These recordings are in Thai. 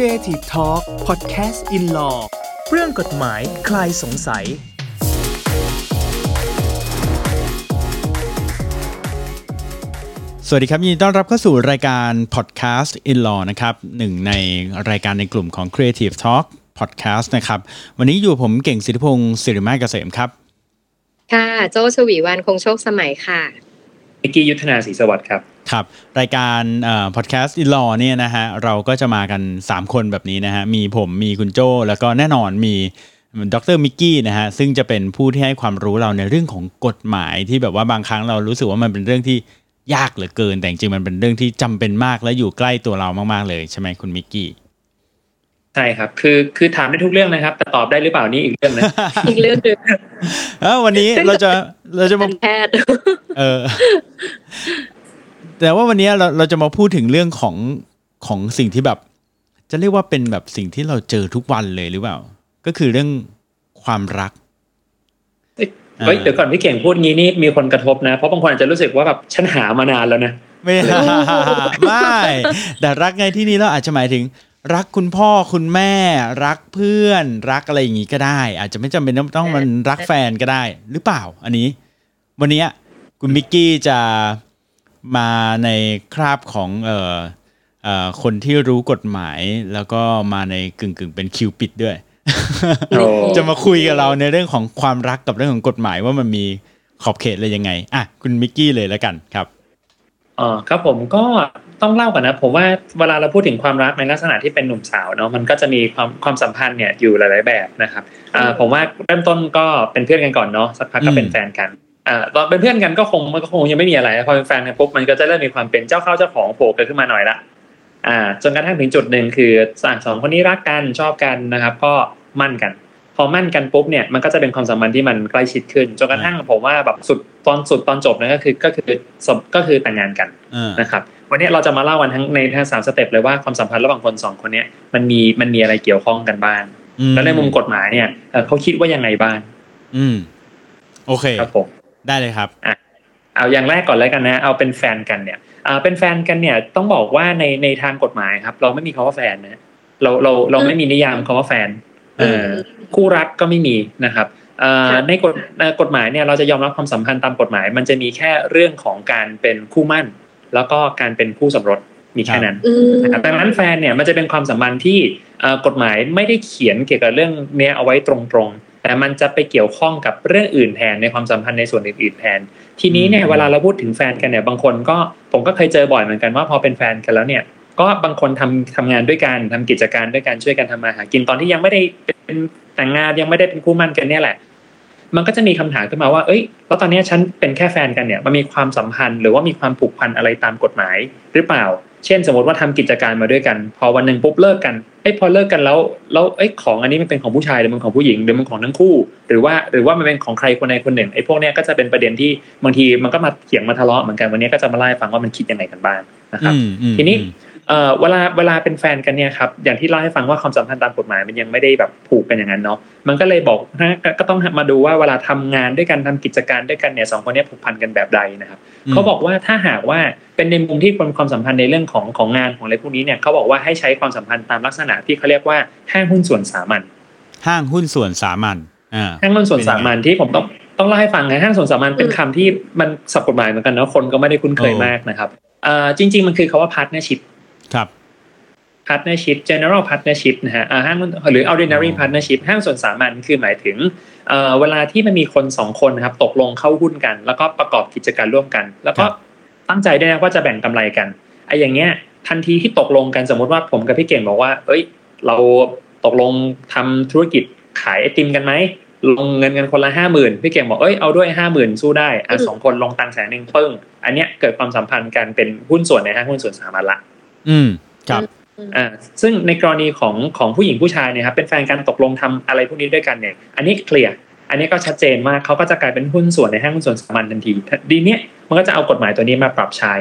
Creative Talk Podcast in Law เรื่องกฎหมายคลายสงสัย สวัสดีครับ ยินดีต้อนรับเข้าสู่รายการ Podcast in Law นะครับหนึ่งในรายการในกลุ่มของ Creative Talk Podcast นะครับ วันนี้อยู่ผมเก่งสิทธิพงศ์สิริมาเกษมครับ ค่ะ โจชวีวันคงโชคสมัยค่ะ นิกกี้ยุทธนาศรีสวัสดิ์ครับครับ รายการเอ่อ Podcast in Law เนี่ยนะฮะเราก็จะมากัน 3 คนแบบนี้นะฮะมีผมมีคุณโจแล้วก็แน่นอนมีดรมิกกี้นะฮะซึ่งจะเป็นผู้ที่ให้ความรู้เราในเรื่องของกฎหมายที่แบบว่าบางครั้งเรารู้สึกว่ามันเป็นเรื่องที่ยากเหลือเกิน แต่จริงมันเป็นเรื่องที่จำเป็นมากและอยู่ใกล้ตัวเรามากๆเลยใช่ไหมคุณมิกกี้ ใช่ครับ คือคือถามได้ทุกเรื่องนะครับ แต่ตอบได้หรือเปล่านี่อีกเรื่องนะอีกเรื่องหนึ่งเออวันนี้เราจะเราจะมาการแพทย์เออ แต่ว่าวันนี้เราเราจะมาพูดถึงเรื่องของของสิ่งที่แบบ จะเรียกว่าเป็นแบบสิ่งที่เราเจอทุกวันเลยหรือเปล่า ก็คือเรื่องความรักเฮ้ยเดี๋ยวก่อนพี่เก่งพูดงี้นี่มีคนกระทบนะ เพราะบางคนอาจจะรู้สึกว่าแบบฉันหามานานแล้วนะ ไม่ไม่แต่รักไงที่นี้เราอาจจะหมายถึง รักคุณพ่อคุณแม่ รักเพื่อนรักอะไรอย่างงี้ก็ได้ อาจจะไม่จำเป็นต้องต้องมันรักแฟนก็ได้ หรือเปล่า อันนี้ วันนี้คุณมิกกี้จะมาในคราบของเอ่อเอ่อคนที่รู้กฎหมาย แล้วก็มาในกึ่งกึ่งๆเป็นคิวปิดด้วยโอ้จะมาคุยกับเราในเรื่องของความรักกับเรื่องของกฎหมายว่ามันมีขอบเขตอะไรยังไงอะคุณมิกกี้เลยแล้วกันครับอ๋อครับผมก็ ต้องเล่าก่อนนะผมว่าเวลาเราพูดถึงความรักในลักษณะที่เป็นหนุ่มสาวเนาะมันก็จะมีความความสัมพันธ์เนี่ยอยู่หลาย ๆ แบบนะครับอ่าผมว่าเริ่มต้นก็เป็นเพื่อนกันก่อนเนาะสักพักก็เป็นอืมแฟนกันอ่าตอนเป็นเพื่อนกันก็คงมันก็คงยังไม่มีอะไรพอเป็นแฟนกันปุ๊บมันก็จะเริ่มมีความเป็นเจ้าเข้าเจ้าของโผล่เกิดขึ้นมาหน่อยละอ่าจนกระทั่งถึงจุดหนึ่งคือสองสองคนนี้รักกันชอบกันนะครับ ก็มั่นกัน พอมั่นกันปุ๊บเนี่ยมันก็จะเป็นความสัมพันธ์ที่มันใกล้ชิดขึ้นจนกระทั่งผมว่าแบบสุดตอนสุดตอนจบนั่นก็คือก็คือสมก็คือแต่งงานกันอ่านะครับ วันนี้เราจะมาเล่ากันทั้งในทั้งสามสเต็ปเลยว่าความสัมพันธ์ระหว่างคนสองคนเนี้ยมันมีมันมีอะไรเกี่ยวข้องกันบ้างอืแล้วในมุมกฎหมายเนี่ยเอ่อเขาคิดว่ายังไงบ้างอืม โอเคครับผมได้เลยครับเอาอย่างแรกก่อนแล้วกันนะ เอาเป็นแฟนกันเนี่ยอ่าเป็นแฟนกันเนี่ยต้องบอกว่าในในทางกฎหมายครับ เราไม่มีคำว่าแฟนนะเราเราเราไม่มีนิยามคำว่าแฟนเอ่อคู่รักก็ไม่มีนะครับเอ่อครับในกฎเอ่อกฎหมายเนี่ยเราจะยอมรับความสัมพันธ์ตามกฎหมาย มันจะมีแค่เรื่องของการเป็นคู่หมั่น แล้วก็การเป็นคู่สมรสมีแค่นั้นอืมนะครับดังนั้นแฟนเนี่ยมันจะเป็นความสัมพันธ์ที่เอ่อกฎหมายไม่ได้เขียนเกี่ยวกับเรื่องเนี้ยเอาไว้ตรงๆ แต่มันจะไปเกี่ยวข้องกับเรื่องอื่นแทนในความสัมพันธ์ในส่วนอื่นๆแทน ทีนี้เนี่ยอืมเวลาเราพูดถึงแฟนกันเนี่ยบางคนก็ผมก็เคยเจอบ่อยเหมือนกันว่าพอเป็นแฟนกันแล้วเนี่ยก็บางคนทำทำงานด้วยกันทำกิจการด้วยกันช่วยกันทำมาหากินตอนที่ยังไม่ได้เป็นแต่งงานยังไม่ได้เป็นคู่หมั่นกันเนี่ยแหละ มันก็จะมีคำถามขึ้นมาว่า เอ้ย แล้วตอนเนี้ยฉันเป็นแค่แฟนกันเนี่ย มันมีความสัมพันธ์หรือว่ามีความผูกพันอะไรตามกฎหมายหรือเปล่า เช่น สมมติว่าทำกิจการมาด้วยกัน พอวันหนึ่งปุ๊บเลิกกัน เอ้ยพอเลิกกันแล้ว แล้วเอ้ยของอันนี้มันเป็นของผู้ชายหรือมันของผู้หญิงหรือมันของทั้งคู่ หรือว่าหรือว่ามันเป็นของใครคนใดคนหนึ่งไอ้พวกเนี้ยก็จะเป็นประเด็นที่บางทีมันก็มาเถียงมาทะเลาะเหมือนกันวันนี้ก็จะมาไล่าให้ฟังว่ามันคิดยังไงกันบ้างนะครับอืมอืมทีนี้อืม เอ่อเวลาเวลาเป็นแฟนกันเนี่ยครับอย่างที่เล่าให้ฟังว่าความสัมพันธ์ตามกฎหมายมันยังไม่ได้แบบผูกกันอย่างนั้นเนาะมันก็เลยบอกนะก็ก็ต้องมาดูว่าเวลาทำงานด้วยกันทำกิจการด้วยกันเนี่ยสองคนเนี้ผูกพันกันแบบใดนะครับอืมเขาบอกว่าถ้าหากว่าเป็นในมุมที่เป็นความสัมพันธ์ในเรื่องของของงานของอะไรพวกนี้เนี่ยเขาบอกว่าให้ใช้ความสัมพันธ์ตามลักษณะที่เขาเรียกว่าห้างหุ้นส่วนสามัญห้างหุ้นส่วนสามัญอ่าห้างหุ้นส่วนสามัญที่ผมต้องต้องเล่าให้ฟังนะห้างส่วนสามัญเป็นคำที่มันสับกฎหมายเหมือนกันเนาะคนก็ไม่ได้คุ้นเคยโอ้มากนะครับเอ่อจริง ๆ มันคือคาว่า partnership ครับ partnership general partnership นะฮะอ่าห้างหุ้นหรือ ordinary อ๋อ partnership ห้างส่วนสามัญคือหมายถึงเอ่อเวลาที่มันมีคนสองคนนะครับ ตกลงเข้าหุ้นกัน แล้วก็ประกอบกิจการร่วมกัน แล้วก็ตั้งใจได้นะว่าจะแบ่งกำไรกันไอ้อย่างเงี้ย ทันทีที่ตกลงกันสมมติว่าผมกับพี่เก่งบอกว่า เอ้ย เราตกลงทำธุรกิจขายไอติมกันไหมลงเงินกันคนละห้าหมื่นพี่เก่งบอกเอ้ยเอาด้วยห้าหมื่นสู้ได้อะอืมสองคนลงตังค์แสนหนึ่งปึ้งอันเนี้ยเกิดความสัมพันธ์กันเป็นหุ้นส่วนในห้างหุ้นส่วนสามัญละ อืมครับอ่าซึ่งในกรณีของของผู้หญิงผู้ชายเนี่ยครับเป็นแฟนกันตกลงทำอะไรพวกนี้ด้วยกันเนี่ย อันนี้เคลียร์อันนี้ก็ชัดเจนมากเขาก็จะกลายเป็นหุ้นส่วนในห้างหุ้นส่วนสามัญทันทีดีเนี้ยมันก็จะเอากฎหมายตัวนี้มาปรับใช้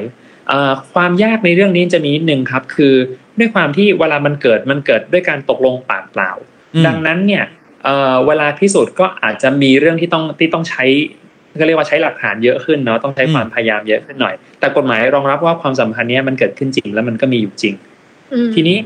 อ่าความยากในเรื่องนี้จะมีนิดนึงครับ คือด้วยความที่เวลามันเกิดมันเกิดด้วยการตกลงปากเปล่าอืมดังนั้นเนี่ยเอ่อเวลาพิสูจน์ก็อาจจะมีเรื่องที่ต้องที่ต้องใช้ ก็เรียกว่าใช้หลักฐานเยอะขึ้นเนาะต้องใช้ความพยายามเยอะขึ้นหน่อย แต่กฎหมายรองรับว่าความสัมพันธ์เนี้ยมันเกิดขึ้นจริงแล้วมันก็มีอยู่จริงอืมทีนี้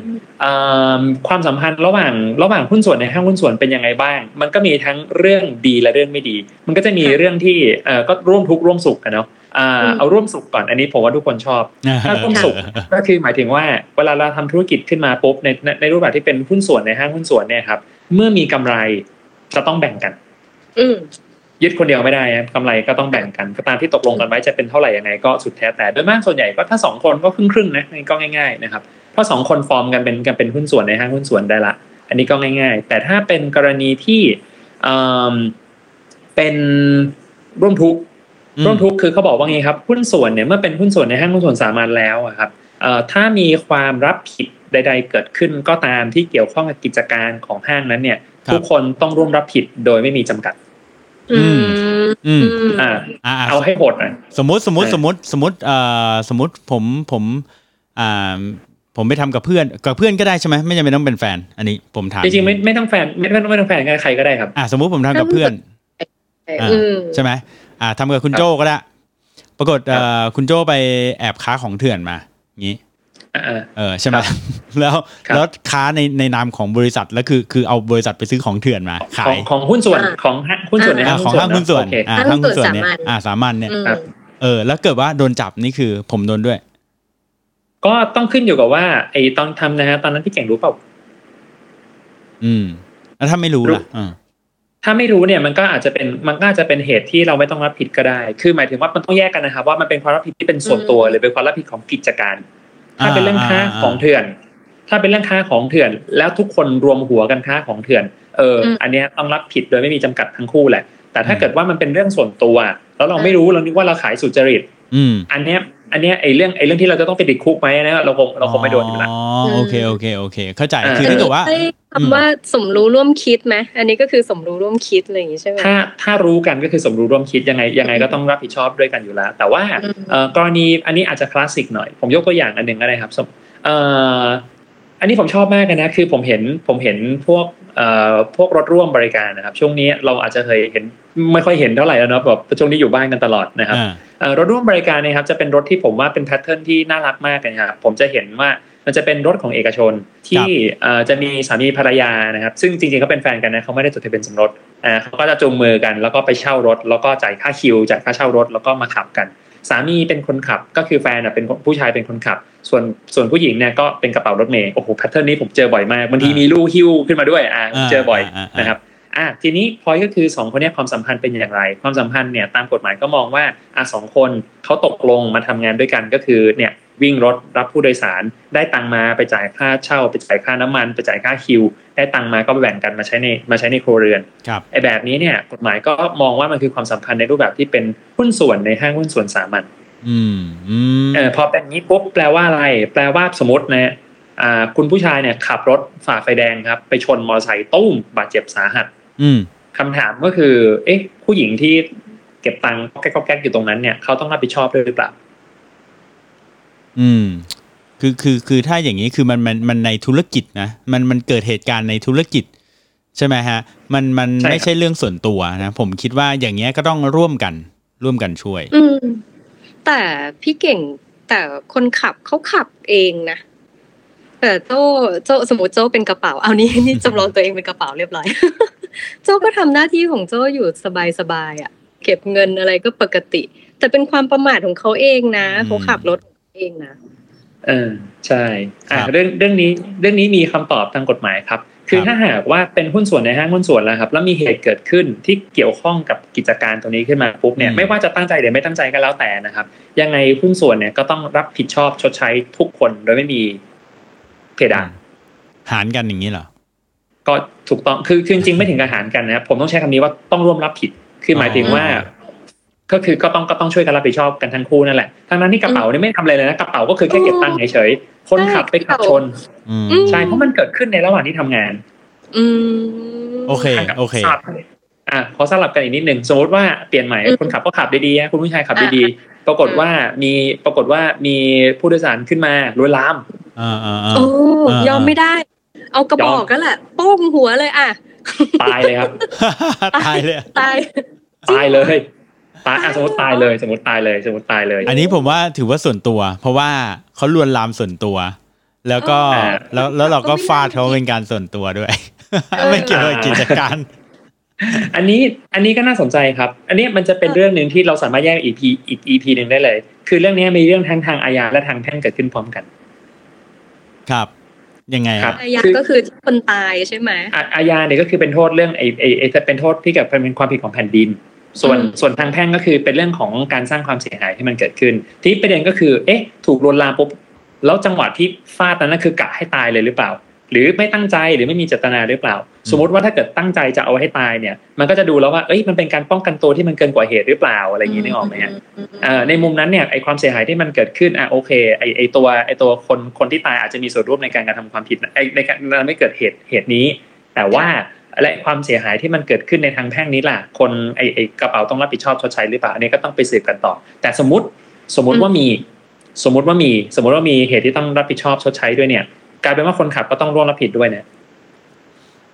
เอ่อความสัมพันธ์ระหว่างระหว่างหุ้นส่วนในห้างหุ้นส่วนเป็นยังไงบ้าง มันก็มีทั้งเรื่องดีและเรื่องไม่ดี มันก็จะมีเรื่องที่เอ่อก็ร่วมทุกข์ร่วมสุขกันเนาะอ่าเอาร่วมสุขก่อนอันนี้ผมว่าทุกคนชอบ ถ้าร่วมสุขก็คือหมายถึงว่าเวลาเราทำธุรกิจขึ้นมาปุ๊บในในในรูปแบบที่เป็นหุ้นส่วนในห้างหุ้นส่วนเนี่ยครับ เมื่อมีกำไรจะต้องแบ่งกัน อืม ยึดคนเดียวไม่ได้ครับกำไรก็ต้องแบ่งกันก็ตามที่ตกลงกันไว้จะเป็นเท่าไหร่ยังไงก็สุดแท้แต่โดยมากส่วนใหญ่ก็ถ้าสองคนก็ครึ่งครึ่งๆนะนี่ก็ง่ายๆนะครับเพราะสองคนฟอร์มกันเป็นกันเป็นหุ้นส่วนในห้างหุ้นส่วนได้ละ อันนี้ก็ง่าย ๆ แต่ถ้าเป็นกรณีที่เอิ่มเป็นร่วมทุกข์อืมร่วมทุกข์คือเขาบอกว่าไงครับหุ้นส่วนเนี่ยเมื่อเป็นหุ้นส่วนในห้างหุ้นส่วนสามัญแล้วอะครับเอ่อถ้ามีความรับผิดใด ๆ เกิดขึ้นก็ตามที่เกี่ยวข้องกับกิจการของห้างนั้นเนี่ยครับทุกคนต้องร่วมรับผิดโดยไม่มีจำกัด อืมอืมอืมอ่าอ่าเอาให้โหดหน่อยสมมติสมมติเออสมมติสมมติเอ่อสมมติผมผมอ่าผมไปทำกับเพื่อนกับเพื่อนก็ได้ใช่ไหมไม่จำเป็นต้องเป็นแฟน อันนี้ผมถามจริงๆไม่ไม่ต้องแฟนไม่ไม่ต้องไม่ต้องแฟนกันใครก็ได้ครับอ่าสมมุติผมทำกับเพื่อนอ่าอืมใช่ไหมอ่าทำกับคุณครับโจก็ได้ ปรากฏเอ่ครัอคุณโจไปแอบค้าของเถื่อนมางี้อ่า เออใช่ไหมครับแล้วครับแล้วค้าในในนามของบริษัทแล้วคือคือเอาบริษัทไปซื้อของเถื่อนมาขาของยของหุ้นส่วนอ่าของห้างหุ้นส่วนในอ่าห้างของห้างหุ้นส่วนโอเคอ่าห้าห้างงหุ้หุ้นนส่ส่ววนนเนี่ยสามัญอ่าสามัญเนี่ยอืมครับเออ แล้วเกิดว่าโดนจับนี่คือผมโดนด้วย ก็ต้องขึ้นอยู่กับว่า ไอ้ตอนทำนะฮะตอนนั้นพี่เก่งรู้เปล่าอืม แล้วถ้าไม่รู้รู้ล่ะอ่าถ้าไม่รู้เนี่ยมันก็อาจจะเป็นมันก็อาจจะเป็นเหตุที่เราไม่ต้องรับผิดก็ได้ คือหมายถึงว่ามันต้องแยกกันนะครับว่ามันเป็นความรับผิดที่เป็นส่วนตัวอืมหรือเป็นความรับผิดของกิจการ ถ้าอ่าเป็นเรื่องค้าอ่าของเถื่อน ถ้าเป็นเรื่องค้าของเถื่อน แล้วทุกคนรวมหัวกันค้าของเถื่อน เอออมอันเนี้ยต้องรับผิดโดยไม่มีจำกัดทั้งคู่แหละ แต่ถ้าอืมเกิดว่ามันเป็นเรื่องส่วนตัว แล้วเราไม่รู้เรานึกว่าเราขายสุจริตอืมอันเนี้ย อันเนี้ยไอ้เรื่องไอ้เรื่องที่เราจะต้องไปติดคุกไหมนะเราคงเราคงไม่โดนอยู่แล้วอ๋อโอเคโอเคโอเค เข้าใจอ่าคือถ้าเกิดว่าใช้คำว่าสมรู้ร่วมคิดไหมอันนี้ก็คือสมรู้ร่วมคิดอะไรอย่างงี้ใช่ไหมถ้าถ้ารู้กันก็คือสมรู้ร่วมคิดยังไงยังไงก็ต้องรับผิดชอบด้วยกันอยู่แล้ว แต่ว่าอืมเอ่อกรณีอันนี้อาจจะคลาสสิกหน่อย ผมยกตัวอย่างอันหนึ่งก็ได้ครับสมเอ่ออันนี้ผมชอบมากเลยนะคือผมเห็นผมเห็นพวกเอ่อพวกรถร่วมบริการนะครับ ช่วงนี้เราอาจจะเคยเห็นไม่ค่อยเห็นเท่าไหร่แล้วเนาะแบบช่วงนี้อยู่บ้านกันตลอดนะครับอ่าเอ่อรถร่วมบริการเนะครับจะเป็นรถที่ผมว่าเป็นแพทเทิร์นที่น่ารักมากเลยครับผมจะเห็นว่ามันจะเป็นรถของเอกชนที่เอ่อจะมีสามีภรรยานะครับ ซึ่งจริงๆเขาเป็นแฟนกันนะเขาไม่ได้จดทะเบียนสมรสอ่าเขาก็จะจูงมือกันแล้วก็ไปเช่ารถ แล้วก็จ่ายค่าคิวจ่ายค่าเช่ารถแล้วก็มาขับกัน สามีเป็นคนขับ ก็คือแฟนน่ะเป็นคนผู้ชายเป็นคนขับ ส่วนส่วนผู้หญิงเนี่ยก็เป็นกระเป๋ารถเมย์โอ้โหแพทเทิร์นนี้ผมเจอบ่อยมากบางทีมีลูกหิ้วขึ้นมาด้วยอ่าผมเจอบ่อยอ่าอ่าอ่านนะครับ อะทีนี้พอยก็คือสองคนเนี้ความสัมพันธ์เป็นอย่างไร ความสัมพันธ์เนี่ยตามกฎหมายก็มองว่าอะสองคนเขาตกลงมาทำงานด้วยกันก็คือเนี่ยวิ่งรถรับผู้โดยสาร ได้ตังค์มาไปจ่ายค่าเช่า ไปจ่ายค่าน้ำมัน ไปจ่ายค่าคิว ได้ตังค์มาก็ไปแบ่งกันมาใช้ในมาใช้ในครัวเรือนครับไอ้แบบนี้เนี่ยกฎหมายก็มองว่ามันคือความสัมพันธ์ในรูปแบบที่เป็นหุ้นส่วนในห้างหุ้นส่วนสามัญอืมอืมเออพอเป็นอย่างนี้ปุ๊บแปลว่าอะไร แปลว่าสมมตินะอ่าคุณผู้ชายเนี่ยขับรถฝ่าไฟแดงครับ ไปชนมอเตอร์ไซค์ตุ้มบาดเจ็บสาหัสอืม คำถามก็คือ เอ๊ะ ผู้หญิงที่เก็บตังค์ก็แก๊กก็แก๊กอยู่ตรงนั้นเนี่ยเขาต้องรับผิดชอบด้วยหรือเปล่า อืม คือคือคือถ้าอย่างนี้คือมันมันมันในธุรกิจนะมันมันเกิดเหตุการณ์ในธุรกิจ ใช่ไหมฮะ มันมันใช่ครับไม่ใช่เรื่องส่วนตัวนะผมคิดว่าอย่างเงี้ยก็ต้องร่วมกัน ร่วมกันช่วย อืมแต่พี่เก่งแต่คนขับเขาขับเองนะ แต่โจโจสมมติโจเป็นกระเป๋าเอานี่นี่จำลองตัวเองเป็นกระเป๋าเรียบร้อยโจก็ทำหน้าที่ของโจอยู่สบายๆอะ เก็บเงินอะไรก็ปกติ แต่เป็นความประมาทของเขาเองนะอืมเขาขับรถของเขาเองนะเออใช่อะครับเรื่องเรื่องนี้เรื่องนี้มีคำตอบทางกฎหมายครับ คือครับถ้าหากว่าเป็นหุ้นส่วนในห้างหุ้นส่วนแล้วครับ แล้วมีเหตุเกิดขึ้นที่เกี่ยวข้องกับกิจการตรงนี้ขึ้นมาปุ๊บเนี่ยไม่ว่าจะตั้งใจหรือไม่ตั้งใจก็แล้วแต่นะครับ ยังไงหุ้นส่วนเนี่ยก็ต้องรับผิดชอบชดใช้ทุกคนโดยไม่มี เพดานหารกันอย่างนี้เหรอก็ถูกต้องคือคือจริงๆไม่ถึงกับหารกันนะครับผมต้องใช้คำนี้ว่าต้องร่วมรับผิดคือหมายถึงว่า ก็คือก็ต้องก็ต้องช่วยกันรับผิดชอบกันทั้งคู่นั่นแหละทั้งนั้นที่กระเป๋านี่ไม่ทำอะไรเลยนะกระเป๋าก็คือแค่เก็บตังค์เฉยๆคนขับไปขับชนใช่เพราะมันเกิดขึ้นในระหว่างที่ทำงานโอเคโอเคอะขอสลับกันอีกนิดหนึ่งสมมติว่าเปลี่ยนใหม่คนขับก็ขับดีๆคุณผู้ชายขับดีๆปรากฏว่ามีปรากฏว่ามีผู้โดยสารขึ้นมาลวนลาม โอ้อ่ายอมไม่ได้ เอากระบอกยอมก็แหละโป้งหัวเลยอะ ตายเลยครับ ตายเลยตายตายเลยตายอะสมมติตายเลยสมมติตายเลยสมมติตายเลย อันนี้ผมว่าถือว่าส่วนตัว เพราะว่าเขาลวนลามส่วนตัว แล้วก็อ่าแล้วแล้วเราก็ก็ไม่ฟาดเขาเป็นการส่วนตัวด้วย ไม่เกี่ยวกับกิจการ อันนี้อันนี้ก็น่าสนใจครับ อันนี้มันจะเป็นเรื่องหนึ่งที่เราสามารถแยกอีพีอีกอีพีหนึ่งได้เลย คือเรื่องนี้มีเรื่องทั้งทางอาญาและทางแพ่งเกิดขึ้นพร้อมกัน ครับยังไงครัอะบอาญาก็คือที่คนตายใช่ไหมอาอาญาเนี่ยก็คือเป็นโทษเรื่องไอ้ไอ้ไอ้จะเป็นโทษที่เกิดเป็นความผิดของแผ่นดิน ส่วนอืมส่วนทางแพ่งก็คือเป็นเรื่องของการสร้างความเสียหายที่มันเกิดขึ้น ที่ประเด็นก็คือ เอ๊ะ ถูกลวนลามปุ๊บแล้วจังหวะที่ฟาดนั้นนะคือกะให้ตายเลยหรือเปล่า หรือไม่ตั้งใจหรือไม่มีเจตนาหรือเปล่า สมมติว่าถ้าเกิดตั้งใจจะเอาให้ตายเนี่ย มันก็จะดูแล้วว่าเอ้ยมันเป็นการป้องกันตัวที่มันเกินกว่าเหตุหรือเปล่าอะไรอย่างนี้นึกออกไหมฮะเอ่อในมุมนั้นเนี่ยไอความเสียหายที่มันเกิดขึ้นอะโอเคไอไอตัวไอตัวคนคนที่ตายอาจจะมีส่วนร่วมในการกระทำความผิดไอในการทำให้เกิดเหตุเหตุนี้ แต่ว่าและความเสียหายที่มันเกิดขึ้นในทางแพ่งนี้ล่ะ คนไอไอกระเป๋าต้องรับผิดชอบชดใช้หรือเปล่าอันนี้ก็ต้องไปสืบกันต่อ แต่สมมติสมมติว่ามีสมมติว่ามีสมมติว่ามีเหตุที่ต้องรับผิดชอบชดใช้ด้วยเนี่ย กลายเป็นว่าคนขับก็ต้องร่วมรับผิดด้วยนะ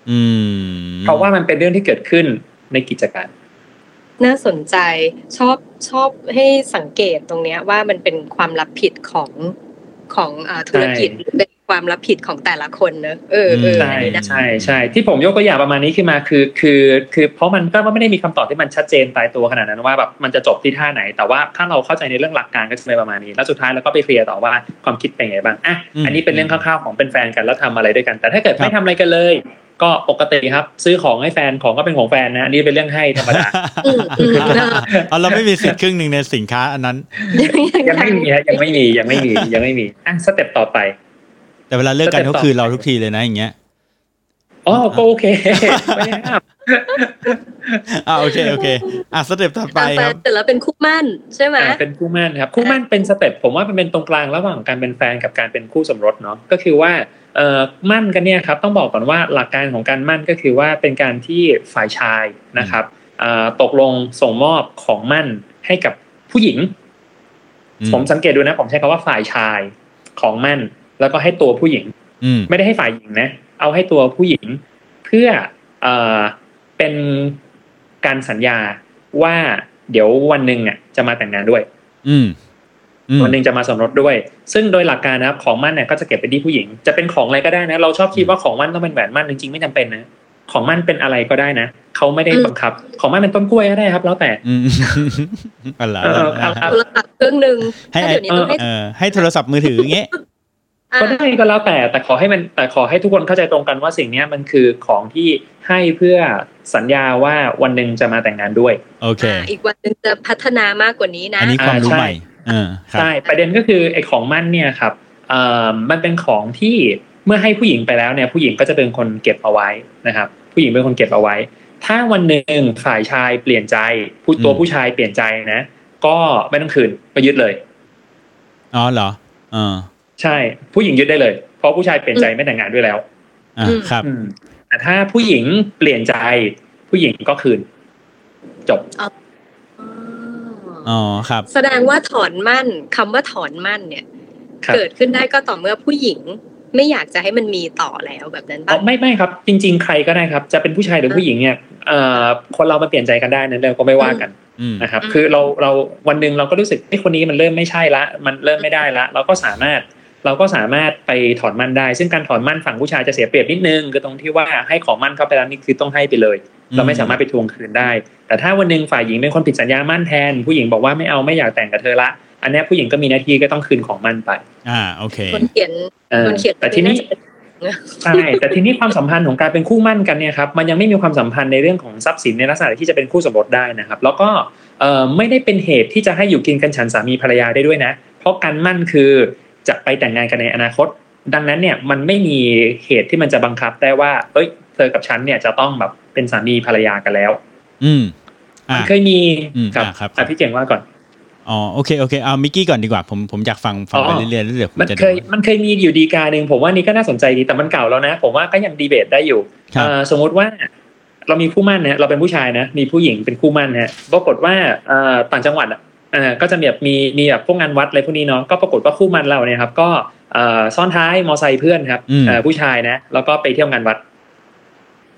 อืมเพราะว่ามันเป็นเรื่องที่เกิดขึ้นในกิจการน่าสนใจชอบชอบให้สังเกตตรงเนี้ยว่ามันเป็นความรับผิดของของอาธุรกิจหรือเป็น ความรับผิดของแต่ละคนเนอะเออเออใช่อันนี้นะใช่ใช่ที่ผมยกตัวอย่างประมาณนี้ขึ้นมาคือคือคือเพราะมันก็ไม่ได้มีคำตอบที่มันชัดเจนตายตัวขนาดนั้นว่าแบบมันจะจบที่ท่าไหน แต่ว่าถ้าเราเข้าใจในเรื่องหลักการก็จะเป็นประมาณนี้ แล้วสุดท้ายเราก็ไปเคลียร์ต่อว่าความคิดเป็นไงบ้างอะอันนี้เป็นเรื่องคร่าวๆของเป็นแฟนกันแล้วทำอะไรด้วยกัน แต่ถ้าเกิดไม่ทำอะไรกันเลยก็ปกติครับ ซื้อของให้แฟนของก็เป็นของแฟนนะอันนี้เป็นเรื่องให้ธรรมดาอืมอืมเออเอาเราไม่มีสิทธิ์ครึ่งหนึ่งในสินค้าอันนั้น ยังไม่มีฮะยังไม่มียังไม่มียังไม่มีอะสเต็ปต่อไป แต่เวลาเลิกกันสเต็ปเขาต่อคืนเราทุกทีเลยนะอย่างเงี้ยอ๋อก็โอเคไม่ได้ห้ามอ่าโอเคโอเค อะสเต็ปต่อไปเอาแฟครันบเสร็จแล้วเป็นคู่หมั่นใช่ไหมอ่าเป็นคู่หมั่นครับคู่หมั่นเป็นสเต็ปผมว่ามันเป็นตรงกลางระหว่างการเป็นแฟนกับการเป็นคู่สมรสเนาะก็คือว่าเอ่อมั่นกันเนี่ยครับต้องบอกก่อนว่าหลักการของการมั่นก็คือว่าเป็นการที่ฝ่ายชายนะครับเอ่อตกลงส่งมอบของมั่นให้กับผู้หญิงอืมผมสังเกตดูนะผมใช้คำว่าฝ่ายชายของมั่น แล้วก็ให้ตัวผู้หญิงอืมไม่ได้ให้ฝ่ายหญิงนะ เอาให้ตัวผู้หญิง เพื่อเอ่อเป็นการสัญญาว่าเดี๋ยววันหนึ่งอะจะมาแต่งงานด้วย อืมอืมวันหนึ่งจะมาสมรสด้วย ซึ่งโดยหลักการนะครับของมั่นเนี่ยก็จะเก็บไปที่ผู้หญิง จะเป็นของอะไรก็ได้นะ เราชอบคิดว่าของมั่นต้องเป็นแหวนมั่นจริงๆไม่จำเป็นนะ ของมั่นเป็นอะไรก็ได้นะเขาไม่ได้บังคับ ของมั่นเป็นต้นกล้วยก็ได้ครับ แล้วแต่อืมอะไรเออเอาเอาโทรศัพท์เครื่องหนึ่งให้ถ้าไอเดี๋ยวนี้ต้องให้เออให้โทรศัพท์มือถืออย่างเงี้ยอะ ก็ได้ก็แล้วแต่แต่ขอให้มันแต่ขอให้ทุกคนเข้าใจตรงกันว่าสิ่งเนี้ยมันคือของที่ให้เพื่อสัญญาว่าวันหนึ่งจะมาแต่งงานด้วยโอเคอะอีกวันหนึ่งจะพัฒนามากกว่านี้นะอันนี้ความรู้อ่าใช่ใหม่เออครับใช่ประเด็นก็คือไอ้ของมั่นเนี่ยครับเอ่อมันเป็นของที่เมื่อให้ผู้หญิงไปแล้วเนี่ยผู้หญิงก็จะเป็นคนเก็บเอาไว้นะครับ ผู้หญิงเป็นคนเก็บเอาไว้ ถ้าวันหนึ่งฝ่ายชายเปลี่ยนใจผู้ตัวอืมผู้ชายเปลี่ยนใจนะ ก็ไม่ต้องคืนก็ยึดเลยอ๋อเหรอเออ ใช่ ผู้หญิงยึดได้เลย เพราะผู้ชายเปลี่ยนใจไม่แต่งงานด้วยแล้วอ่าอืมครับอืมแต่ถ้าผู้หญิงเปลี่ยนใจ ผู้หญิงก็คืน จบอ๋อครับ แสดงว่าถอนมั่นคำว่าถอนมั่นเนี่ยครับเกิดขึ้นได้ก็ต่อเมื่อผู้หญิงไม่อยากจะให้มันมีต่อแล้วแบบนั้นอ๋อปะไม่ไม่ครับ จริง ๆ ใครก็ได้ครับ จะเป็นผู้ชายหรือผู้หญิงเนี่ยเอ่อคนเรามาเปลี่ยนใจกันได้นั่นเราก็ไม่ว่ากันอืมนะครับ คือเราเราวันหนึ่งเราก็รู้สึกไอ้ยคนนี้มันเริ่มไม่ใช่ละ มันเริ่มไม่ได้ละ เราก็สามารถ เราก็สามารถไปถอนมั่นได้ ซึ่งการถอนมั่นฝั่งผู้ชายจะเสียเปรียบนิดนึงคือตรงที่ว่าให้ของมั่นเข้าไปแล้วนี่คือต้องให้ไปเลย เราไม่สามารถไปทวงคืนได้ แต่ถ้าวันหนึ่งฝ่ายหญิงเป็นคนผิดสัญญามั่นแทน ผู้หญิงบอกว่าไม่เอาไม่อยากแต่งกับเธอละ อันเนี้ยผู้หญิงก็มีหน้าที่ก็ต้องคืนของมั่นไป อ่าโอเคคนเขียนเออคนเขียนแต่ทีนี้าจะเป็นใช่แต่ทีนี้ความสัมพันธ์ของการเป็นคู่มั่นกันเนี่ยครับมันยังไม่มีความสัมพันธ์ในเรื่องของทรัพย์สินในลักษณะที่จะเป็นคู่สมรสได้นะครับ แล้วก็เอ่อไม่ได้เป็นเหตุที่จะให้อยู่กินกันฉันสามีภรรยาได้ด้วยนะ เพราะการมั่นคือ จะไปแต่งงานกันในอนาคต ดังนั้นเนี่ยมันไม่มีเหตุที่มันจะบังคับได้ว่า เอ้ย เธอกับฉันเนี่ยจะต้องแบบเป็นสามีภรรยากันแล้ว อืมอ่ามันเคยมีอืมครับอ่าครับอะพี่เก่งว่าก่อนอ๋อโอเคโอเคเอามิกกี้ก่อนดีกว่าผมผมอยากฟังฟังไปอ๋อเรื่อยๆแล้วเดี๋ยวผมมันจะเคยมันเคยมีอยู่ดีกาหนึ่งผมว่านี่ก็น่าสนใจดีแต่มันเก่าแล้วนะ ผมว่าก็ยังดีเบตได้อยู่ครับเอ่อสมมุติว่าเรามีคู่หมั่นนะเราเป็นผู้ชายนะมีผู้หญิงเป็นคู่หมั่นนะปรากฏว่าเอ่อต่างจังหวัด อะเอ่อก็จะแบบมีมีแบบพวกงานวัดอะไรพวกนี้เนาะก็ปรากฏว่าคู่หมั่นเราเนี่ยครับ ก็เอ่อซ้อนท้ายมอไซค์เพื่อนครับอืมเอ่อผู้ชายนะแล้วก็ไปเที่ยวงานวัด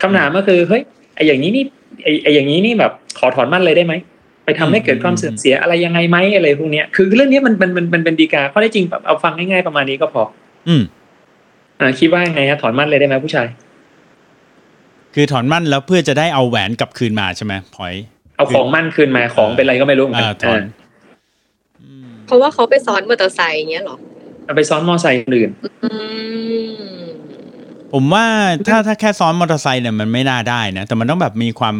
คำถามก็คือเฮ้ยไออย่างนี้นี่ไอไออย่างนี้นี่แบบขอถอนมั่นเลยได้ไหมไปทำให้เกิดความเสื่อมเสียอะไรยังไงไหมอะไรพวกเนี้ยคือเรื่องนี้มันมันมันมันเป็นดีกาข้อได้จริงแบบเอาฟังง่ายๆประมาณนี้ก็พอ อืมอ่าคิดว่าไงฮะถอนมั่นเลยได้ไหมผู้ชาย คือถอนมั่นแล้วเพื่อจะได้เอาแหวนกลับคืนมาใช่ไหมพอยเอาของมั่นคืนมาของเป็นอะไรก็ไม่รู้เหมือนอ่ากันถอน เพราะว่าเขาไปซ้อนมอเตอร์ไซค์อย่างเงี้ยเหรอเอาไปซ้อนมอไซค์คนอื่นอืมผมว่าถ้าถ้าแค่ซ้อนมอเตอร์ไซค์เนี่ยมันไม่น่าได้นะ แต่มันต้องแบบมีความ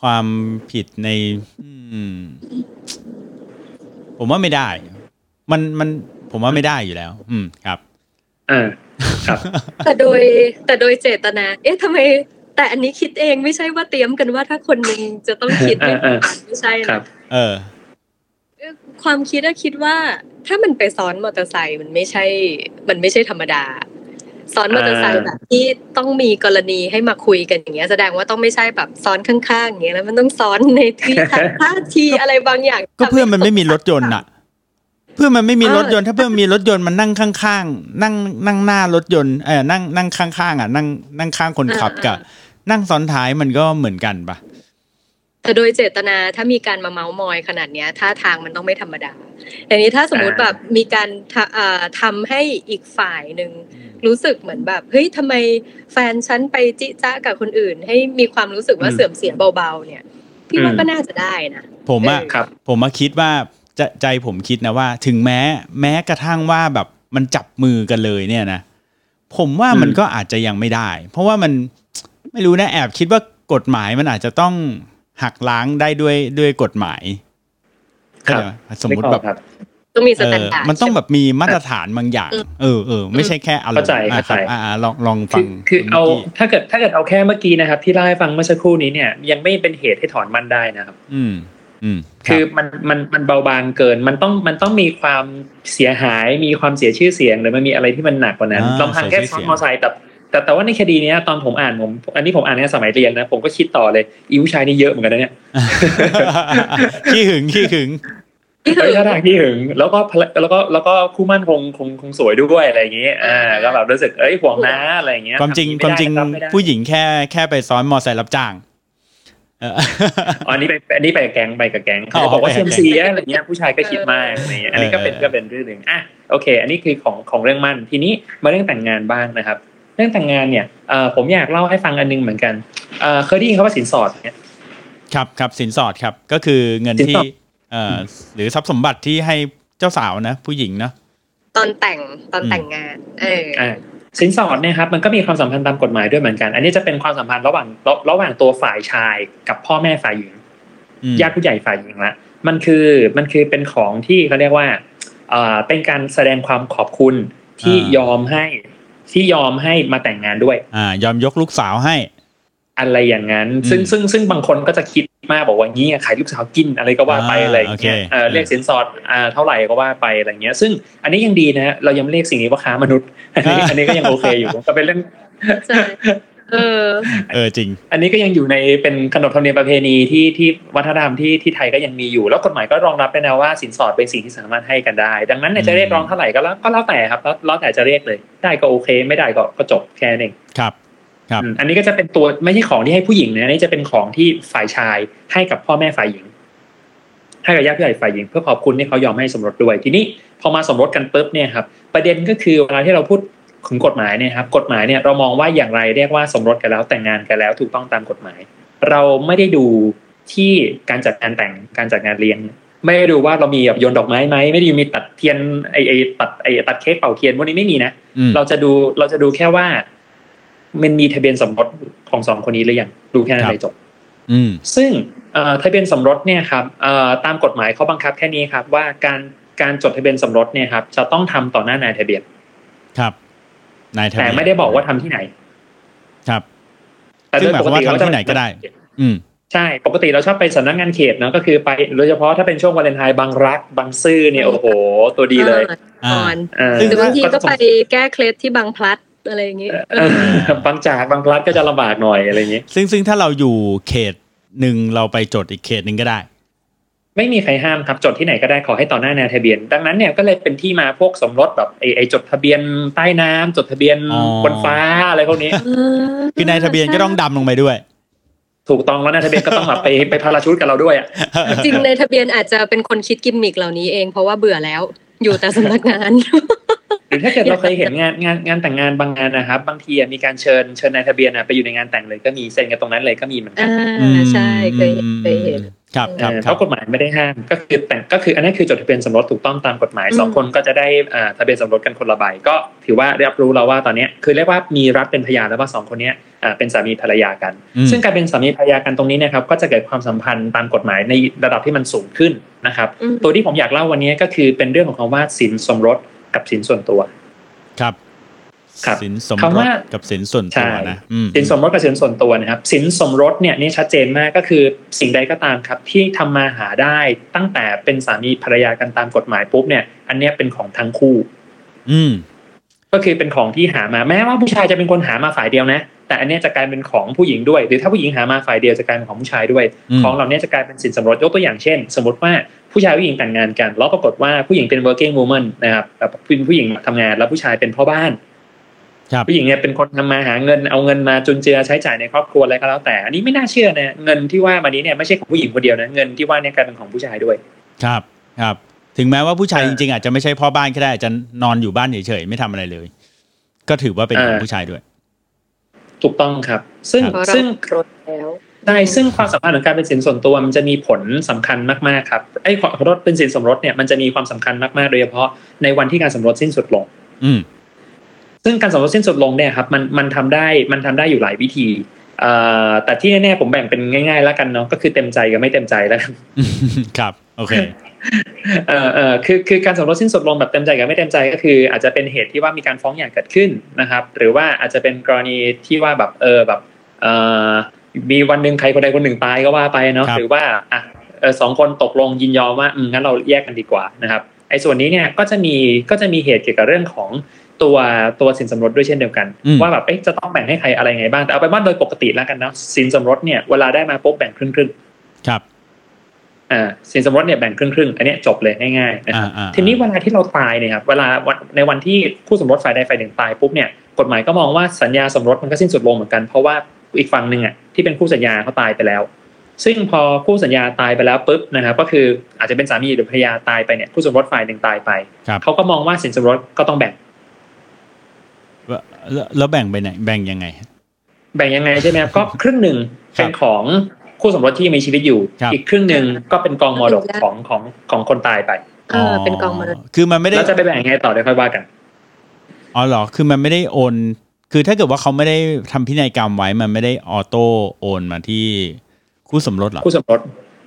ความผิดในอืมผมว่าไม่ได้ มันมันผมว่าไม่ได้อยู่แล้ว อืมครับอ่าครับแต่โดยแต่โดยเจตนา เอ๊ะทำไม แต่อันนี้คิดเองไม่ใช่ว่าเตรียมกันว่าถ้าคนหนึ่งจะต้องคิดไม่เหมือนกันไม่ใช่ครันะบเออเอ่อ ความคิดอะคิดว่า ถ้ามันไปซ้อนมอเตอร์ไซค์มันไม่ใช่ มันไม่ใช่ธรรมดาซ้อนมอเตอร์ไซค์อ่าแบบที่ต้องมีกรณีให้มาคุยกันอย่างเงี้ยแสดงว่าต้องไม่ใช่แบบซ้อนข้างๆอย่างเงี้ยแล้วมันต้องซ้อนในที่ท่าทีอะไรบางอย่าง ก็เพื่อนมันไม่มีรถยนต์อะเพื่อนมันไม่มีรถยนต์ ถ้าเพื่อนมีรถยนต์มันนั่งข้างๆนั่งนั่งหน้ารถยนต์เออนั่งนั่งข้างๆอะนั่งนั่งข้างคนขับกับนั่งซ้อนท้ายมันก็เหมือนกันปะ แต่โดยเจตนาถ้ามีการมาเมาส์มอยขนาดเนี้ยท่าทางมันต้องไม่ธรรมดาแต่นี้ถ้าสมมุติอ่าแบบมีการทะอ่าทำให้อีกฝ่ายหนึ่งรู้สึกเหมือนแบบเฮ้ยทำไมแฟนฉันไปจิจ้ากับคนอื่น ให้มีความรู้สึกว่าเสื่อมเสียเบาๆเนี่ยพี่ว่าก็น่าจะได้นะผมอะเออครับ ผมมาคิดว่าใจใจผมคิดนะว่า ถึงแม้แม้กระทั่งว่าแบบมันจับมือกันเลยเนี่ยนะผมว่ามันอืมก็อาจจะยังไม่ได้ เพราะว่ามันไม่รู้นะแอบคิดว่ากฎหมายมันอาจจะต้อง หักล้างได้ด้วยด้วยกฎหมายครับเข้าใจไหมสมมติแบบนึกออกครับต้องมีสเอแตนอดาร์ดมันต้องแบบมีมาตรฐานบางอย่างอืมเออเออไม่ใช่แค่อารมเข้าณ์ใจอะครับเข้าใจอ่าอ่าลองลองฟัคืงอคือเอาคุณนิกกี้ถ้าเกิดถ้าเกิดเอาแค่เมื่อกี้นะครับ ที่เล่าให้ฟังเมื่อสักครู่นี้เนี่ยยังไม่เป็นเหตุให้ถอนมั่นได้นะครับอืมอืมคือมันมันมันเบาบางเกิน มันต้องมันต้องมีความเสียหายมีความเสียชื่อเสียงหรือมันมีอะไรที่มันหนักกว่านั้นอ่าลำพังแค่เสียชื่ซ้อเสียงอนมอไซค์แต่ แต่แต่ว่าในคดีเนี้ยตอนผมอ่านผม อันนี้ผมอ่านในสมัยเรียนนะ ผมก็คิดต่อเลยอีผู้ชายนี่เยอะเหมือนกันนะเนี่ยขี้หึงขี้หึงนี่คืเฮ้ยอท่าทางที่หึง แล้วก็ภรรแล้วก็แล้วก็คู่มั่นคงคงคงสวยด้วยอะไรอย่างเงี้ยอ่าก็แบบรู้สึกเอ้ยห่วงนะอะไรอย่างเงี้ยความจริงทำความจริงไได้ไม่ได้ผู้หญิงแค่แค่ไปซ้อนมอไซค์รับจ้างเอออ๋ออันนี้ไปอันนี้ไปกับแก๊งไปกับแก๊งอ๋อเขาบอกว่าไปเซีกับยมแก๊งซีอะไรเงี้ยผู้ชายก็คิดมากอะไรเงี้ยอันนี้ก็เป็นเออก็เป็นเรื่องหนึ่งอะโอเค อันนี้คือของของเรื่องมั่นทีนี้มาเรื่องแต่งงานบ้างนะครับ เรื่องแต่งงานเนี่ยเอ่อผมอยากเล่าให้ฟังอันนึงเหมือนกันเอ่อเคยได้ยินคำว่าสินสอดเนี่ยครับครับสินสอดครับก็คือเงินสินที่สอดเอ่อหรือทรัพย์สมบัติที่ให้เจ้าสาวนะ ผู้หญิงเนาะตอนแต่งตอนแต่งงาน เอออ่าสินสอดเนี่ยครับมันก็มีความสัมพันธ์ตามกฎหมายด้วยเหมือนกัน อันนี้จะเป็นความสัมพันธ์ระหว่างระระหว่างตัวฝ่ายชายกับพ่อแม่ฝ่ายหญิงอืมญาติผู้ใหญ่ฝ่ายหญิงละมันคือมันคือเป็นของที่เขาเรียกว่าเอ่อเป็นการแสดงความขอบคุณที่ยอมให้ ที่ยอมให้มาแต่งงานด้วย อ่ายอมยกลูกสาวให้ อะไรอย่างนั้นอืมซึ่งซึ่งซึ่งบางคนก็จะคิดมากบอกว่างี้ขายลูกสาวกินอะไรก็ว่าไปอ่าอะไรอย่างเงี้ยโอเคเออเรียกสินสอดอ่าเท่าไหร่ก็ว่าไปอะไรเงี้ย ซึ่งอันนี้ยังดีนะฮะเรายังไม่เรียกสิ่งนี้ว่าค้ามนุษย์อันนี้อันนี้ก็ยังโอเคอยู่ก็เป็นเรื่องใช่ เออ เออจริง อันนี้ก็ยังอยู่ในเป็นขนบธรรมเนียมประเพณีที่ที่วัฒนธรรมที่ที่ไทยก็ยังมีอยู่ แล้วกฎหมายก็รองรับด้วยนะว่าสินสอดเป็นสิ่งที่สามารถให้กันได้ ดังนั้นเนี่ยจะเรียกร้องเท่าไหร่ก็แล้วก็แล้วแต่ครับแล้วแล้วแต่จะเรียกเลย ได้ก็โอเค ไม่ได้ก็ก็จบแค่นั้นเองครับครับอืมอันนี้ก็จะเป็นตัวไม่ใช่ของที่ให้ผู้หญิงนะอันนี้จะเป็นของที่ฝ่ายชายให้กับพ่อแม่ฝ่ายหญิง ให้กับญาติผู้ใหญ่ฝ่ายหญิงเพื่อขอบคุณที่เขายอมให้สมรสด้วย ทีนี้พอมาสมรสกันปุ๊บเนี่ยครับ ประเด็นก็คือเวลาที่เราพูด ถึงกฎหมายเนี่ยครับกฎหมายเนี่ยเรามองว่าอย่างไรเรียกว่าสมรสกันแล้วแต่งงานกันแล้วถูกต้องตามกฎหมาย เราไม่ได้ดูที่การจัดงานแต่งการจัดงานเลี้ยง ไม่ได้ดูว่าเรามีแบบโยนดอกไม้ไหมไม่ได้มีตัดเทียนไอไอตัดไอตัดเค้กเป่าเทียนพวกนี้ไม่มีนะอืมเราจะดูเราจะดูแค่ว่า มันมีทะเบียนสมรสของสองคนนี้หรือยังดูแค่นั้นครับเลยจบอืมซึ่งเอ่อทะเบียนสมรสเนี่ยครับเอ่อตามกฎหมายเขาบังคับแค่นี้ครับ ว่าการการจดทะเบียนสมรสเนี่ยครับ จะต้องทำต่อหน้านายทะเบียนครับ นายทะเบีแต่ยนไม่ได้บอกว่าทำที่ไหน ครับ แต่ซึ่งหมายความว่าเขทำที่ไหนก็ได้ อืมใช่ ปกติเราชอบไปสำนักงานเขตเนาะก็คือไปโดยเฉพาะถ้าเป็นช่วงวาเลนไทน์บางรักบางซื่อเนี่ยโอ้โห ตัวดีเลยอ่าก่อนเออซึ่งหรือบางทีก็ไปแก้เคล็ดที่บางพลัดอะไรอย่างงี้เออบางจากบางพลัดก็จะลำบากหน่อยอะไรอย่างนี้ ซึ่งซึ่งถ้าเราอยู่เขตหนึ่งเราไปจดอีกเขตหนึ่งก็ได้ ไม่มีใครห้ามครับจดที่ไหนก็ได้ขอให้ต่อหน้านายทะเบียน ดังนั้นเนี่ยก็เลยเป็นที่มาพวกสมรสแบบไอ้ไอ้จดทะเบียนใต้น้ำจดทะเบียนอ๋อบนฟ้าอะไรพวกนี้คือนายทะเบียนก็ต้องดำลงไปด้วย ถูกต้องแล้วนายทะเบียนก็ต้องแบบไปไปพาราชุดกับเราด้วยอะจริงในทะเบียนอาจจะเป็นคนคิดกิมมิกเหล่านี้เองเพราะว่าเบื่อแล้วอยู่แต่สำนักงาน หรือถ้าเกิดเราเคยเห็นงานงานงานแต่งงานบางงานนะครับ บางทีอะมีการเชิญเชิญนายทะเบียนอะไปอยู่ในงานแต่งเลยก็มีเซ็นกันตรงนั้นเลยก็มีเหมือนกัอ่านใช่เคยเห็นเคยเห็นครับครับเออคเพรับราะกฎหมายไม่ได้ห้ามก็คือแต่งก็คืออันนี้คือจดทะเบียนสมรสถูกต้องตามกฎหมายอืมสองคนก็จะได้อ่าทะเบียนสมรสกันคนละใบก็ถือว่าได้รับรู้แล้วว่าตอนเนี้ยคือเรียกว่ามีรัฐเป็นพยานแล้วว่าสองคนเนี้ยอ่าเป็นสามีภรรยากันอืมซึ่งการเป็นสามีภรรยากันตรงนี้นะครับก็จะเกิดความสัมพันธ์ตามกฎหมายในระดับที่มันสูงขึ้นนะครับอืมตัวที่ผมอยากเล่าวันนี้ก็คือเป็นเรื่องของคำว่าสินสมรส กับสินส่วนตัว ครับครับสินสมรคำสว่ากับสินส่วนตัวใช่นะอืมสินสมรสกับสินส่วนตัวนะครับ สินสมรสเนี่ยนี่ชัดเจนมากก็คือสิ่งใดก็ตามครับ ที่ทำมาหาได้ตั้งแต่เป็นสามีภรรยากันตามกฎหมายปุ๊บเนี่ย อันเนี้ยเป็นของทั้งคู่ อืม ก็คือเป็นของที่หามาแม้ว่าผู้ชายจะเป็นคนหามาฝ่ายเดียวนะ แต่อันเนี้ยจะกลายเป็นของผู้หญิงด้วย หรือถ้าผู้หญิงหามาฝ่ายเดียวจะกลายเป็นของผู้ชายด้วยอืมของเหล่านี้จะกลายเป็นสินสมรสยกตัวอย่างเช่น สมมติว่า ผู้ชายผู้หญิงแต่งงานกันแล้วปรากฏว่าผู้หญิงเป็น working woman นะครับแบบเป็นผู้หญิงทำงานแล้วผู้ชายเป็นพ่อบ้านครับผู้หญิงเนี่ยเป็นคนทำมาหาเงินเอาเงินมาจุนเจือใช้จ่ายในครอบครัวอะไรก็แล้วแต่ อันนี้ไม่น่าเชื่อนะเงินที่ว่ามานี้เนี่ยไม่ใช่ของผู้หญิงคนเดียวนะเงินที่ว่าเนี่ยกลายเป็นของผู้ชายด้วย ครับครับ ถึงแม้ว่าผู้ชายเอจอริงๆอาจจะไม่ใช่พ่อบ้านก็ได้อาจจะนอนอยู่บ้านเฉยๆไม่ทำอะไรเลย ก็ถือว่าเป็นของเออผู้ชายด้วย ถูกต้องครับ ซึ่งเพราะเราซึ่งครบแล้ว ได้ซึ่งความสำคัญของการเป็นสินส่วนตัวมันจะมีผลสำคัญมากๆครับไอ้ขอขอโทษเป็นสินสมรสเนี่ยมันจะมีความสำคัญมากๆโดยเฉพาะในวันที่การสมรสสิ้นสุดลง อืมซึ่งการสมรสสิ้นสุดลงเนี่ยครับมันมันทำได้มันทำได้อยู่หลายวิธีเอ่อแต่ที่แน่ๆผมแบ่งเป็นง่าย ๆ แล้วกันเนาะก็คือเต็มใจกับไม่เต็มใจแล้วกันครับโอเคเออเออคือคือการสมรสสิ้นสุดลงแบบเต็มใจกับไม่เต็มใจก็คือ อาจจะเป็นเหตุที่ว่ามีการฟ้องหย่าเกิดขึ้นนะครับ หรือว่าอาจจะเป็นกรณีที่ว่าแบบเออแบบเออ มีวันหนึ่งใครคนใดคนหนึ่งตายก็ว่าไปเนาะครับหรือว่าอะเออสองคนตกลงยินยอมว่าอืมงั้นเราแยกกันดีกว่านะครับไอ้ส่วนนี้เนี่ยก็จะมีก็จะมีเหตุเกี่ยวกับเรื่องของตัวตัวสินสมรสด้วยเช่นเดียวกันอืมว่าแบบเอ๊ะจะต้องแบ่งให้ใครอะไรไงบ้างแต่เอาไปนว่าโดยปกติแล้วกันเนาะสินสมรสเนี่ยเวลาได้มาปุ๊บแบ่งครึ่งครึ่งๆครับอ่าสินสมรสเนี่ยแบ่งครึ่งครึ่งๆอันเนี้ยจบเลยง่ายๆนะครับอ่าอ่าทีนี้เวลาที่เราตายเนี่ยครับเวลาวันในวันที่คู่สมรสฝ่ายใดฝ่ายหนึ่งตายปุ๊บเนี่ยกฎหมายก็มองว่าสัญญาสมรสมันก็สิ้นสุดลงเหมือนกันเพราะว่า อีกฝั่งหนึ่งอะที่เป็นคู่สัญญาเขาตายไปแล้ว ซึ่งพอคู่สัญญาตายไปแล้วปุ๊บนะครับก็คืออาจจะเป็นสามีหรือภรรยาตายไปเนี่ยคู่สมรสฝ่ายหนึ่งตายไปครับเขาก็มองว่าสินสมรสก็ต้องแบ่งแล้วแล้วแบ่งไปไหนแบ่งยังไง แบ่งยังไงใช่ไหมครับก็ครึ่งหนึ่งเป็นของคู่สมรสที่ยังมีชีวิตอยู่ครับอีกครึ่งหนึ่งก็เป็นกองมรดกของของของคนตายไปเออเป็นกองมรดกคือมันไม่ได้แล้วจะไปแบ่งยังไงต่อเดี๋ยวค่อยว่ากันอ๋อเหรอคือมันไม่ได้โอน คือถ้าเกิดว่าเขาไม่ได้ทำพินัยกรรมไว้มันไม่ได้ออโต้โอนมาที่คู่สมรสเหรอคู่สมรส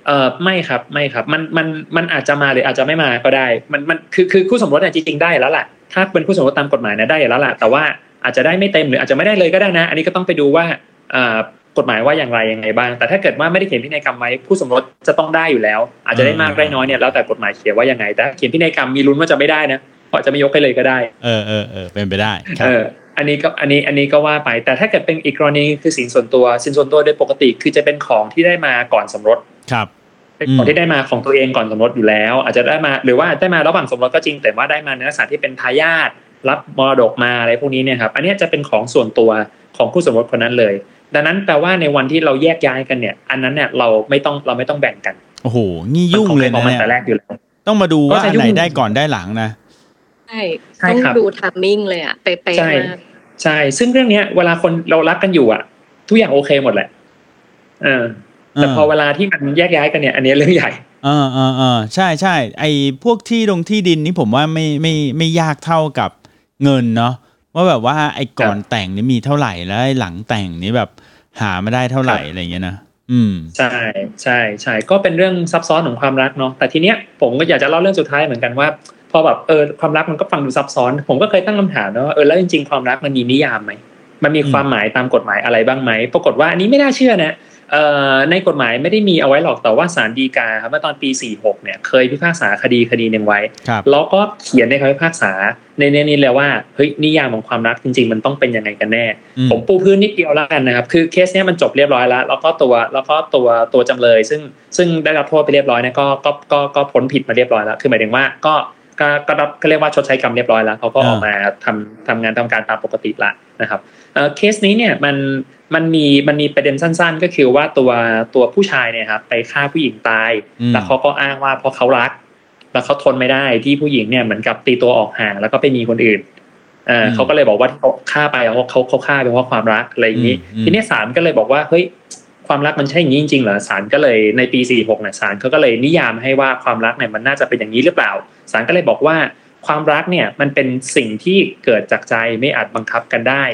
เอ่อไม่ครับไม่ครับ มันมันมันอาจจะมาหรืออาจจะไม่มาก็ได้ มันมันคือคือคู่สมรสเนี่ยจริงๆได้แล้วแหละถ้าเป็นคู่สมรสตามกฎหมายเนี่ยได้แล้วแหละแต่ว่าอาจจะได้ไม่เต็มหรืออาจจะไม่ได้เลยก็ได้นะ อันนี้ก็ต้องไปดูว่าเอ่อกฎหมายว่าอย่างไรยังไงบ้าง แต่ถ้าเกิดว่าไม่ได้เขียนพินัยกรรมไว้คู่สมรสจะต้องได้อยู่แล้ว อาจจะได้มากได้น้อยเนี่ยแล้วแต่กฎหมายเขียนว่ายังไงแต่ถ้าเขียนพินัยกรรมมีลุ้นว่าจะไม่ได้นะเพราะจะไม่ยกให้เลยก็ได้ เออเออเออเป็นไปได้ครัเอบอ อันนี้ก็อันนี้อันนี้ก็ว่าไป แต่ถ้าเกิดเป็นอีกกรณีคือสินส่วนตัวสินส่วนตัวโดยปกติคือจะเป็นของที่ได้มาก่อนสมรสครับเป็นของที่ได้มาของตัวเองก่อนสมรสอยู่แล้ว อาจจะได้มาหรือว่าได้มาระหว่างสมรสก็จริง แต่ว่าได้มาในลักษณะที่เป็นทายาทรับมรดกมาอะไรพวกนี้เนี่ยครับ อันเนี้ยจะเป็นของส่วนตัวของคู่สมรสคนนั้นเลย ดังนั้นแปลว่าในวันที่เราแยกย้ายกันเนี่ย อันนั้นเนี่ยเราไม่ต้องเราไม่ต้องแบ่งกันโอ้โหงี้ยุ่งเลยมันะนของใครของมันเนี่ยแต่แรกอยู่แล้วต้องมาดูว่าก็จะอันไหนยุ่งได้ก่อนได้หลังนะ ใช่ใช่ต้องครับดูทัมมิ่งเลยอะเป๊ะใช่ๆมากใช่ ซึ่งเรื่องเนี้ย เวลาคนเรารักกันอยู่อะ ทุกอย่างโอเคหมดแหละเออแต่พอเวลาที่มันแยกย้ายกันเนี่ยอันนี้เรื่องใหญ่เออเออเออใช่ใช่ไอพวกที่ลงที่ดินนี่ผมว่าไม่ไม่ไม่ยากเท่ากับเงินเนาะว่าแบบว่าไอก่อนแต่งนี่มีเท่าไหร่แล้วไอหลังแต่งนี่แบบหามาได้เท่าไหร่ครับอะไรอย่างเงี้ยนะอืมใช่ใช่ใช่ก็เป็นเรื่องซับซ้อนของความรักเนาะแต่ทีเนี้ยผมก็อยากจะเล่าเรื่องสุดท้ายเหมือนกันว่า พอแบบเออความรักมันก็ฟังดูซับซ้อน ผมก็เคยตั้งคำถามนะว่าเออแล้วจริง ๆ ความรักมันมีนิยามไหมมันมีอืมความหมายตามกฎหมายอะไรบ้างไหมปรากฏว่าอันนี้ไม่น่าเชื่อนะเอ่อในกฎหมายไม่ได้มีเอาไว้หรอกแต่ว่าศาลฎีกาครับเมื่อตอนปี 46 เนี่ยเคยพิพากษาคดีคดีหนึ่งไว้ครับแล้วก็เขียนในคำพิพากษาในเนี้นี้เลยว่าเฮ้ยนิยามของความรักจริง ๆ มันต้องเป็นยังไงกันแน่อืมผมปูพื้นนิดเดียวแล้วกันนะครับ คือเคสเนี้ยมันจบเรียบร้อยแล้ว แล้วก็ตัวแล้วก็ตัวตัวจำเลย ซึ่งซึ่งได้รับโทษไปเรียบร้อยเนี่ยก็ก็ก็ก็พ้นผิดมาเรียบร้อยแล้วคือหมายถึงว่าก็ ก็ก็รับก็เรียกว่าชดใช้กรรมเรียบร้อยแล้วเขาก็ออกมาทำทำงานทำการตามปกติละนะครับเอ่อเคสนี้เนี่ยมันมันมีมันมีประเด็นสั้น ๆ ก็คือว่าตัวตัวผู้ชายเนี่ยครับไปฆ่าผู้หญิงตายอืมแล้วเขาก็อ้างว่าเพราะเขารัก แล้วเขาทนไม่ได้ที่ผู้หญิงเนี่ยเหมือนกับตีตัวออกห่างแล้วก็ไปมีคนอื่นเออเขาก็เลยบอกว่าที่เขาฆ่าไปเพราะเขาเขาฆ่าไปเพราะความรักอะไรอย่างนี้อืมทีนี้ศาลก็เลยบอกว่าเฮ้ย ความรักมันใช่อย่างนี้จริงๆเหรอศาลก็เลยในปี 46เนี่ยศาลเขาก็เลยนิยามให้ว่าความรักเนี่ยมันน่าจะเป็นอย่างนี้หรือเปล่าศาลก็เลยบอกว่าความรักเนี่ยมันเป็นสิ่งที่เกิดจากใจไม่อาจบังคับกันได้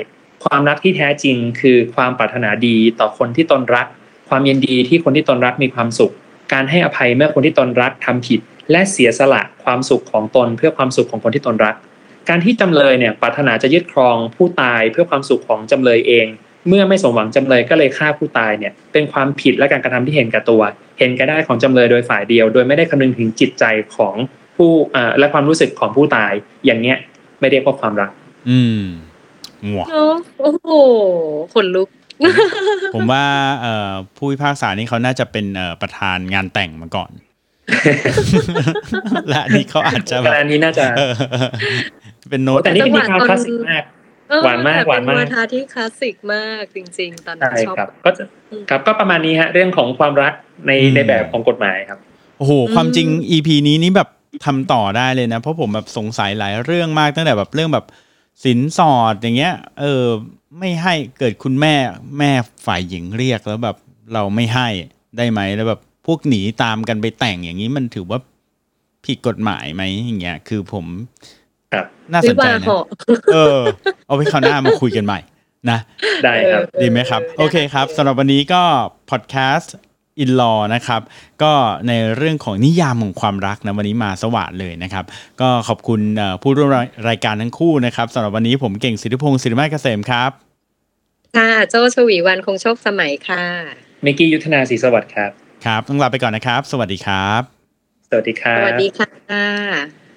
ความรักที่แท้จริงคือความปรารถนาดีต่อคนที่ตนรัก ความยินดีที่คนที่ตนรักมีความสุข การให้อภัยเมื่อคนที่ตนรักทำผิด และเสียสละความสุขของตนเพื่อความสุขของคนที่ตนรัก การที่จำเลยเนี่ยปรารถนาจะยึดครองผู้ตายเพื่อความสุขของจำเลยเอง เมื่อไม่สมหวังจำเลยก็เลยฆ่าผู้ตายเนี่ยเป็นความผิดและการกระทำที่เห็นแก่ตัว เห็นแก่ได้ของจำเลยโดยฝ่ายเดียว โดยไม่ได้คำนึงถึงจิตใจของผู้อ่าและความรู้สึกของผู้ตาย อย่างเนี้ยไม่เรียกว่าความรัก อืมหัวเนาะโอ้โหขนลุก ผมว่าเอ่อผู้พิพากษานี่เขาน่าจะเป็นเอ่อประธานงานแต่งมาก่อน และอันนี่เขาอาจจะแบแต่บอันนี้น่าจะเออเป็นโน้ตแต่นี่เป็นนิทานคลาสสิกมากเออ หวานมากแต่หวานมากเป็นวาทาที่คลาสสิกมากจริง ๆ ตอนนั้นใช่ชอบครับก็จะอืมครับก็ประมาณนี้ฮะ เรื่องของความรักในอืมในแบบของกฎหมายครับโอ้โหอืมความจริง EP นี้นี่แบบทำต่อได้เลยนะ เพราะผมแบบสงสัยหลายเรื่องมากตั้งแต่แบบเรื่องแบบสินสอดอย่างเงี้ย เออ ไม่ให้เกิดคุณแม่แม่ฝ่ายหญิงเรียกแล้วแบบเราไม่ให้ได้ไหมแล้วแบบพวกหนีตามกันไปแต่งอย่างนี้มันถือว่าผิดกฎหมายไหมอย่างเงี้ยคือผมครับ น่าสวินใจวานะเหาะเออ เอาไว้คราวหน้ามาคุยกันใหม่นะได้ครับเออดีไหมครับ โอเคครับสำหรับวันนี้ก็พอดแคสต์อินลอนะครับ ก็ในเรื่องของนิยามของความรักนะวันนี้มาสวัสดเลยนะครับ ก็ขอบคุณเอ่อผู้ร่วมรายการทั้งคู่นะครับสำหรับวันนี้ผมเก่งสิทธิพงศ์สิริมาศเกษมครับค่ะโจชวีวันคงโชคสมัยค่ะเมกกี้ยุทธนาศรีสวัสดิ์ครับ ครับ ต้องลาไปก่อนนะครับ สวัสดีครับ สวัสดีครัสบวัสดีค่ะ